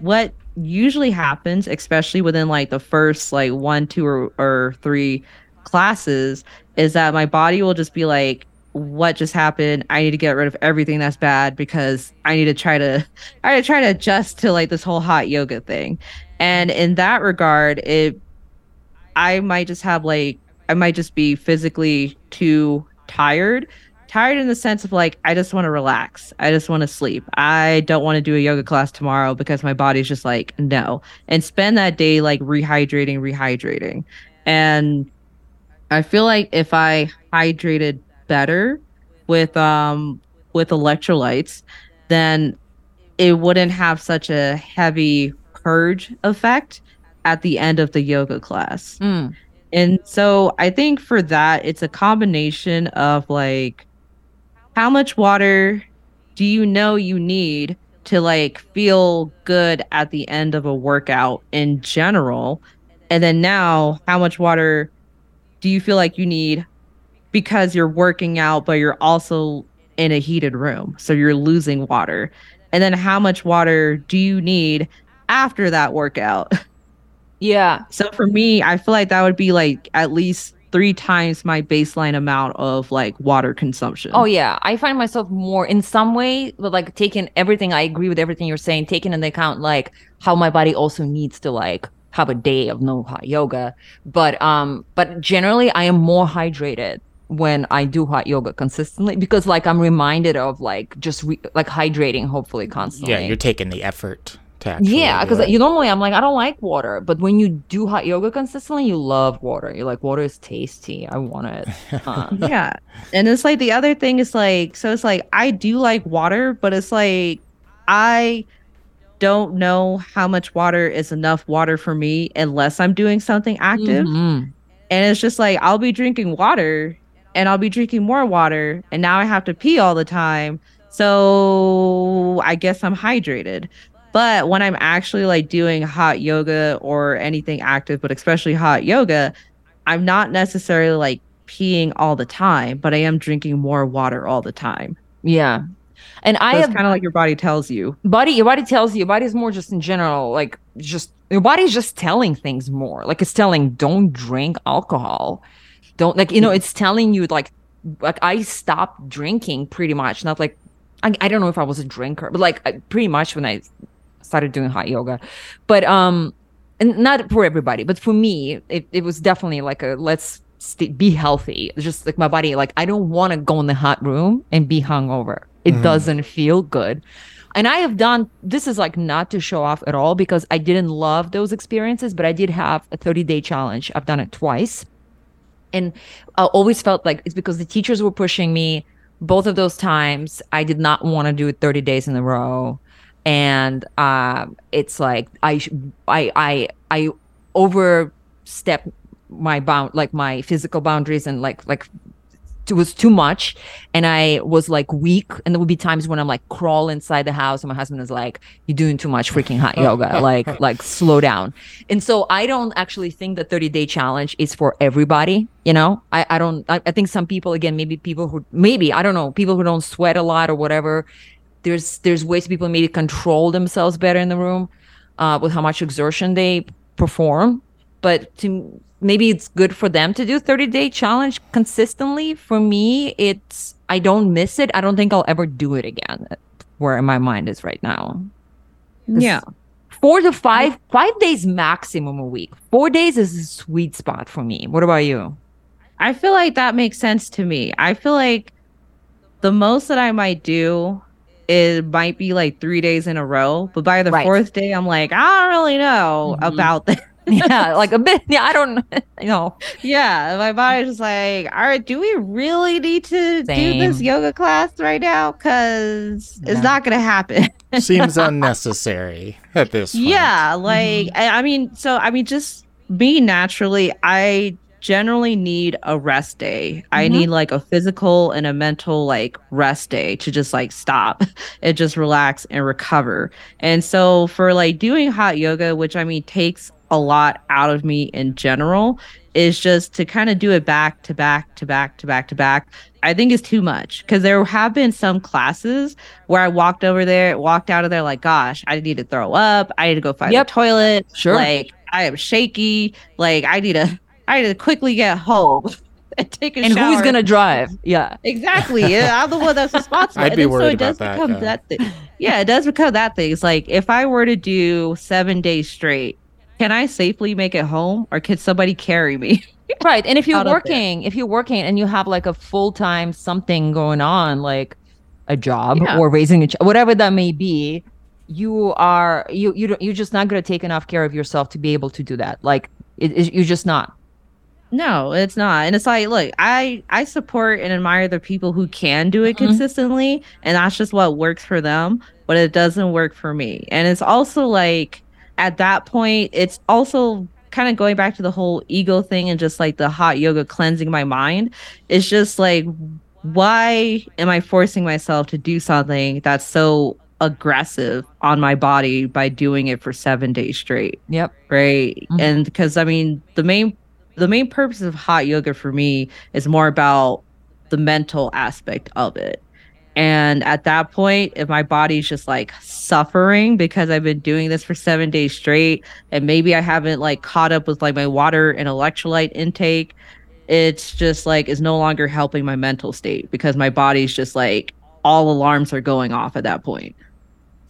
what usually happens, especially within like the first like one, two or, or three classes, is that my body will just be like, what just happened? I need to get rid of everything that's bad because I need to try to I need to try to adjust to like this whole hot yoga thing. And in that regard, it I might just have like I might just be physically too tired. Tired in the sense of like I just want to relax. I just want to sleep. I don't want to do a yoga class tomorrow because my body's just like no. And spend that day like rehydrating, rehydrating. And I feel like if I hydrated better with um with electrolytes, then it wouldn't have such a heavy purge effect at the end of the yoga class. Mm. And so I think for that, it's a combination of like, how much water do you know you need to like feel good at the end of a workout in general? And then now, how much water do you feel like you need because you're working out, but you're also in a heated room? So you're losing water. And then how much water do you need after that workout? Yeah. So for me, I feel like that would be like at least three times my baseline amount of like water consumption. Oh yeah, I find myself more in some way, but like taking everything. I agree with everything you're saying. Taking into account like how my body also needs to like have a day of no hot yoga, but um, but generally I am more hydrated when I do hot yoga consistently because like I'm reminded of like just re- like hydrating hopefully constantly. Yeah, you're taking the effort to actually. Yeah, because it. you normally I'm like I don't like water, but when you do hot yoga consistently, you love water. You're like water is tasty. I want it. Uh, yeah. And it's like the other thing is like, so it's like I do like water, but it's like I don't know how much water is enough water for me unless I'm doing something active. mhm. And it's just like I'll be drinking water and I'll be drinking more water and now I have to pee all the time. So I guess I'm hydrated. But when I'm actually like doing hot yoga or anything active, but especially hot yoga, I'm not necessarily like peeing all the time, but I am drinking more water all the time. Yeah. And I So it's have kind of like your body tells you. body your body tells you your body's more just in general like just your body's just telling things more like it's telling don't drink alcohol don't like you know it's telling you like like I stopped drinking pretty much. Not like I, I don't know if I was a drinker, but like I- pretty much when I started doing hot yoga. But um, and not for everybody, but for me, it, it was definitely like a let's st- be healthy. Just like my body, like I don't want to go in the hot room and be hungover. It doesn't feel good. And I have done this is like not to show off at all because I didn't love those experiences, but I did have a 30 day challenge. I've done it twice. And I always felt like it's because the teachers were pushing me. Both of those times, I did not want to do it 30 days in a row. And um, it's like I, I, I, I overstep my bound, like my physical boundaries, and like, like it was too much. And i was like weak. And there would be times when i'm like crawl inside the house and my husband is like you're doing too much freaking hot yoga. Like like slow down. And so i don't actually think the 30 day challenge is for everybody you know? I, I don't I, I think some people again maybe people who maybe i don't know people who don't sweat a lot or whatever there's there's ways people maybe control themselves better in the room uh, with how much exertion they perform but to maybe it's good for them to do 30 day challenge consistently for me it's i don't miss it i don't think i'll ever do it again where my mind is right now. Yeah. four to five five days maximum a week four days is a sweet spot for me what about you I feel like that makes sense to me. I feel like the most that I might do it might be like three days in a row, but by the Right. fourth day, I'm like, I don't really know Mhm. about this. yeah like a bit yeah i don't you know yeah, my body's just like, all right, do we really need to do this yoga class right now? Because Yeah. it's not gonna happen. Seems unnecessary at this point. Yeah, like I, I mean, so I mean, just me naturally, I generally need a rest day. I Mhm. need like a physical and a mental like rest day to just like stop and just relax and recover. And so for like doing hot yoga, which I mean takes a lot out of me in general, is just to kind of do it back to back to back to back to back. I think is too much because there have been some classes where I walked over there, walked out of there like, gosh, I need to throw up. I need to go find Yep. the toilet. Sure. Like I am shaky. Like I need to, I need to quickly get home and take a and shower. who's gonna drive yeah Exactly. Yeah, I'm the one that's responsible. I'd and be then worried it does about that, become yeah. that thing. Yeah, it does become that thing. It's like if I were to do seven days straight, can I safely make it home or can somebody carry me? right and if you're Out of there. working if you're working and you have like a full-time something going on like a job Yeah. or raising a child whatever that may be you are you you don't, you're just not going to take enough care of yourself to be able to do that like it, it, you're just not No, it's not. And it's like, look, I I support and admire the people who can do it Mhm. consistently, and that's just what works for them, but it doesn't work for me. And it's also like at that point, it's also kind of going back to the whole ego thing and just like the hot yoga cleansing my mind. It's just like why am I forcing myself to do something that's so aggressive on my body by doing it for 7 days straight? yep right Mhm. and because i mean the main the main purpose of hot yoga for me is more about the mental aspect of it. And at that point if my body's just like suffering because i've been doing this for seven days straight and maybe i haven't like caught up with like my water and electrolyte intake it's just like is no longer helping my mental state because my body's just like all alarms are going off at that point.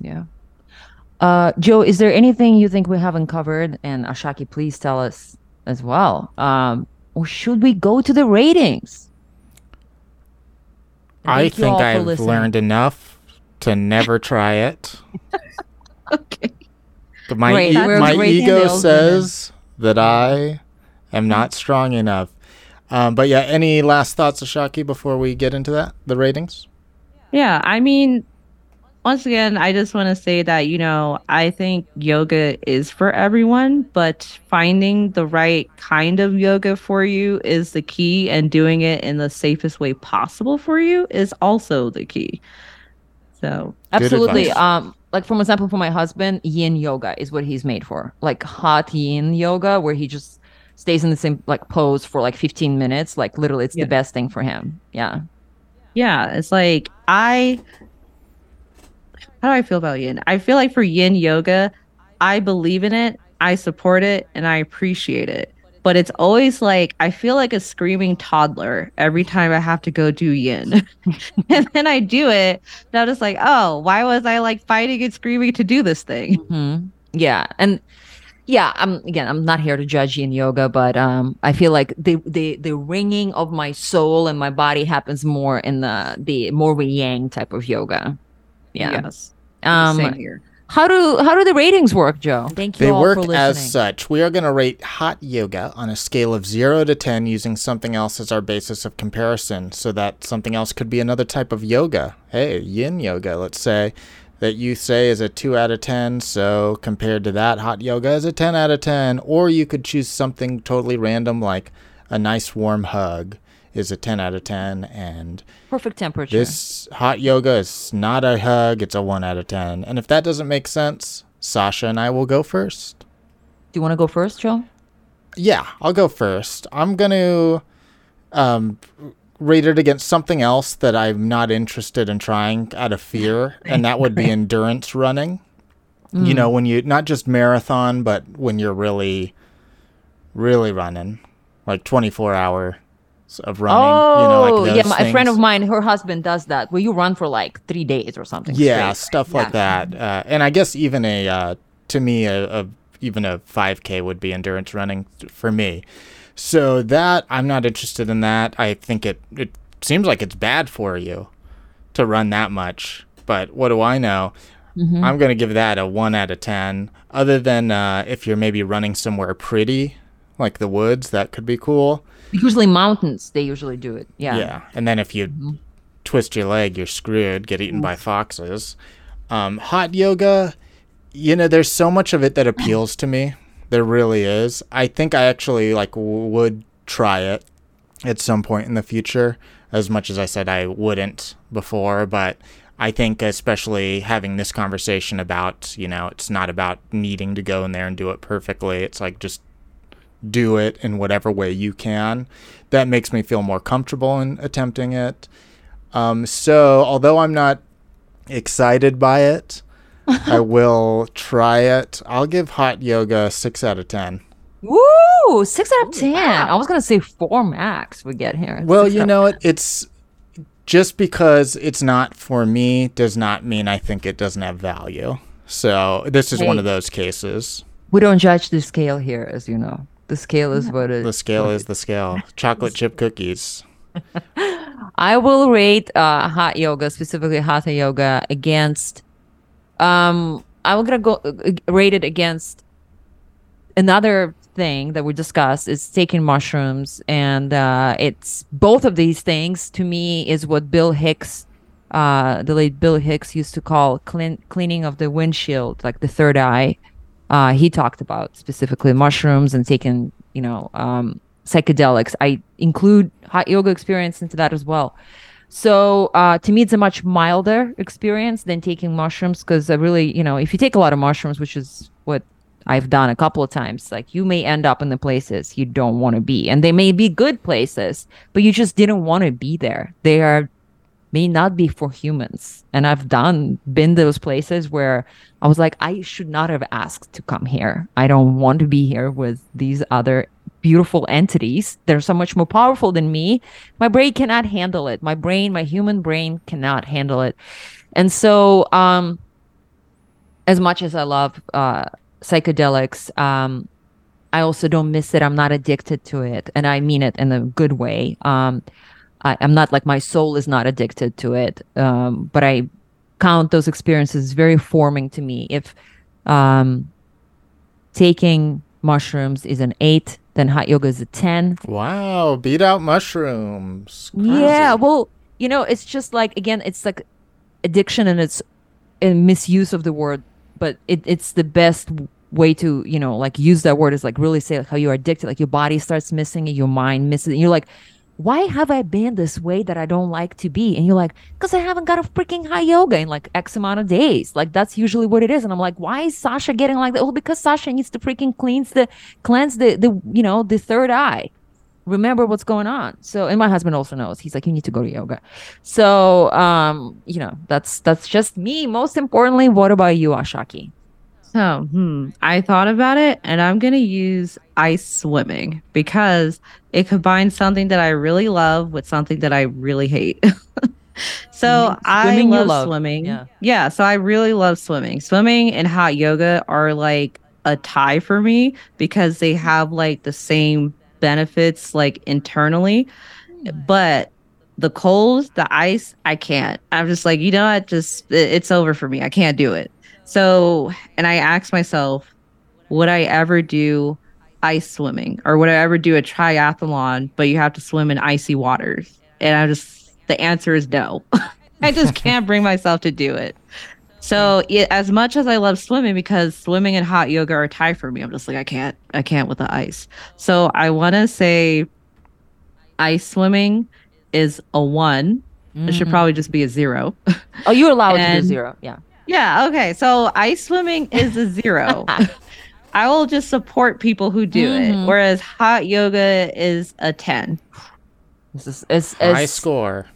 Yeah. Uh joe is there anything you think we haven't covered? And ashaki please tell us as well um or should we go to the ratings I thank think I've listening. learned enough to never try it. okay But my Great. e- my ego sales says that I am not strong enough. Um, but yeah, any last thoughts, Ashaki, before we get into that? The ratings? Yeah, I mean, once again, I just want to say that, you know, I think yoga is for everyone, but finding the right kind of yoga for you is the key, and doing it in the safest way possible for you is also the key. So, Absolutely. advice. Um, like for example, for my husband, yin yoga is what he's made for. Like hot yin yoga, where he just stays in the same like pose for like 15 minutes. Like literally, it's Yeah. the best thing for him. Yeah. yeah, it's like I. How do I feel about yin? I feel like for yin yoga, I believe in it, I support it, and I appreciate it. but it's always like I feel like a screaming toddler every time I have to go do yin. and then I do it. And I'm just like, oh, why was I like fighting and screaming to do this thing? Mhm. Yeah, and yeah, I'm again. I'm not here to judge yin yoga, but um, I feel like the the the ringing of my soul and my body happens more in the the more yang type of yoga. Yeah. Yes. Um, Same here. how do how do the ratings work, Joe? Thank you They all work for listening. as such. We are going to rate hot yoga on a scale of 0 to 10 using something else as our basis of comparison. So that something else could be another type of yoga. Hey, yin yoga, let's say, that you say is a 2 out of 10. So compared to that, hot yoga is a 10 out of 10. Or you could choose something totally random like a nice warm hug is a 10 out of 10. And Perfect temperature. this hot yoga is not a hug, it's a 1 out of 10. And if that doesn't make sense, Sasha and I will go first. do you want to go first, Joe? Yeah, I'll go first. I'm going to um, rate it against something else that I'm not interested in trying out of fear, and that would be endurance running. You know, when you not just marathon, but when you're really, really running, like 24 hours of running. Oh, you know, like yeah. My, a friend of mine, her husband does that. Where you run for like three days or something. yeah straight. stuff like that uh, and i guess even a uh, to me a, a even a 5k would be endurance running for me so that i'm not interested in that i think it it seems like it's bad for you to run that much but what do i know Mm-hmm. i'm going to give that a 1 out of 10 other than uh, if you're maybe running somewhere pretty like the woods that could be cool Usually mountains, they usually do it. Yeah. yeah. And then if you twist your leg, you're screwed, get eaten by foxes. Um, hot yoga, you know, there's so much of it that appeals to me. There really is. I think I actually like w- would try it at some point in the future, as much as I said I wouldn't before. But I think, especially having this conversation about, you know, it's not about needing to go in there and do it perfectly. It's like just do it in whatever way you can. That makes me feel more comfortable in attempting it. Um, so, although I'm not excited by it, I will try it. I'll give hot yoga six out of ten. Woo! Six out of ten. I was gonna say four max. We get here. Well, Six you know what? It's just because it's not for me does not mean I think it doesn't have value. So this is one of those cases. we don't judge the scale here, as you know. The scale is what it. The scale is the scale. Chocolate chip cookies. I will rate uh, hot yoga, specifically hatha yoga, against. Um, I'm gonna go uh, rate it against another thing that we discussed is taking mushrooms, and uh, it's both of these things to me is what Bill Hicks, uh, the late Bill Hicks, used to call clean, cleaning of the windshield, like the third eye. Uh, he talked about specifically mushrooms and taking, you know, um, psychedelics. I include hot yoga experience into that as well. So uh, to me, it's a much milder experience than taking mushrooms because I really, you know, if you take a lot of mushrooms, which is what I've done a couple of times, like you may end up in the places you don't want to be, and they may be good places, but you just didn't want to be there. They are may not be for humans, and I've done been those places where I was like, I should not have asked to come here. I don't want to be here with these other beautiful entities. They're so much more powerful than me. My brain cannot handle it. My brain, my human brain cannot handle it. And so, um, as much as I love uh, psychedelics, um, I also don't miss it. I'm not addicted to it. And I mean it in a good way. Um, I, I'm not like my soul is not addicted to it. Um, but I count those experiences very forming to me. If um, taking mushrooms is an eight, then hot yoga is a 10. Wow, beat out mushrooms. Yeah, well, you know, it's just like again, it's like addiction and it's a misuse of the word, but it, it's the best way to you know like use that word is like really say like how you're addicted, like your body starts missing it, your mind misses it. And you're like, why have I been this way that I don't like to be? And you're like, because I haven't got a freaking high yoga in like X amount of days. Like that's usually what it is. And I'm like, why is Sasha getting like that? Well, because Sasha needs to freaking cleanse the cleanse the the you know the third eye remember what's going on. So, and my husband also knows. He's like, you need to go to yoga. So, um, you know, that's that's just me. Most importantly, what about you, Ashaki? So, hmm, I thought about it and I'm going to use ice swimming because it combines something that I really love with something that I really hate. so, I Swimming you love, love. swimming. Yeah. yeah, so I really love swimming. Swimming and hot yoga are like a tie for me because they have like the same benefits like internally. But the cold, the ice, I can't. I'm just like, you know what? Just it- it's over for me. I can't do it. So, and I asked myself, would I ever do ice swimming or would I ever do a triathlon, but you have to swim in icy waters? And I just, the answer is no. I just can't bring myself to do it. So, it, as much as I love swimming, because swimming and hot yoga are a tie for me, I'm just like, I can't, I can't with the ice. So, I want to say ice swimming is a one. It should Mhm. probably just be a zero. Oh, you're allowed to And- do zero. Yeah. Yeah, okay. So ice swimming is a zero. I will just support people who do Mhm. it. Whereas hot yoga is a 10. This is it's, High it's score.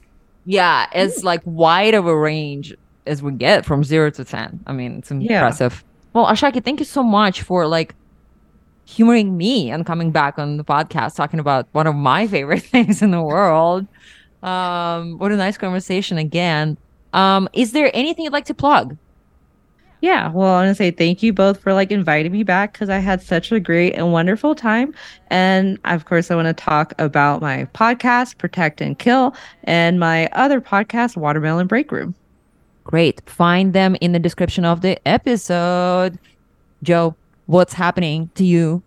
yeah, it's like wide of a range as we get from zero to ten. I mean, it's Yeah. impressive. Well, Ashaki, thank you so much for like humoring me and coming back on the podcast talking about one of my favorite things in the world. Um, what a nice conversation again. Um, is there anything you'd like to plug? Yeah, well, I want to say thank you both for like inviting me back because I had such a great and wonderful time. And of course, I want to talk about my podcast, Protect and Kill, and my other podcast, Watermelon Break Room. Great. Find them in the description of the episode. Joe, what's happening to you?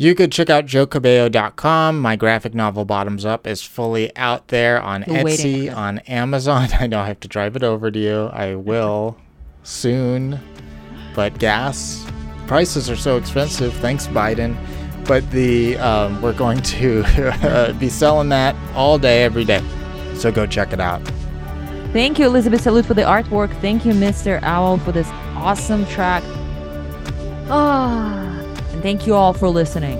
You could check out joecabello.com. My graphic novel Bottoms Up is fully out there on Etsy, on Amazon. I know I have to drive it over to you. I will soon. But gas prices are so expensive. Thanks, Biden. But the um, we're going to be selling that all day, every day. So go check it out. Thank you, Elizabeth Salute, for the artwork. Thank you, Mr. Owl, for this awesome track. Ah, and thank you all for listening.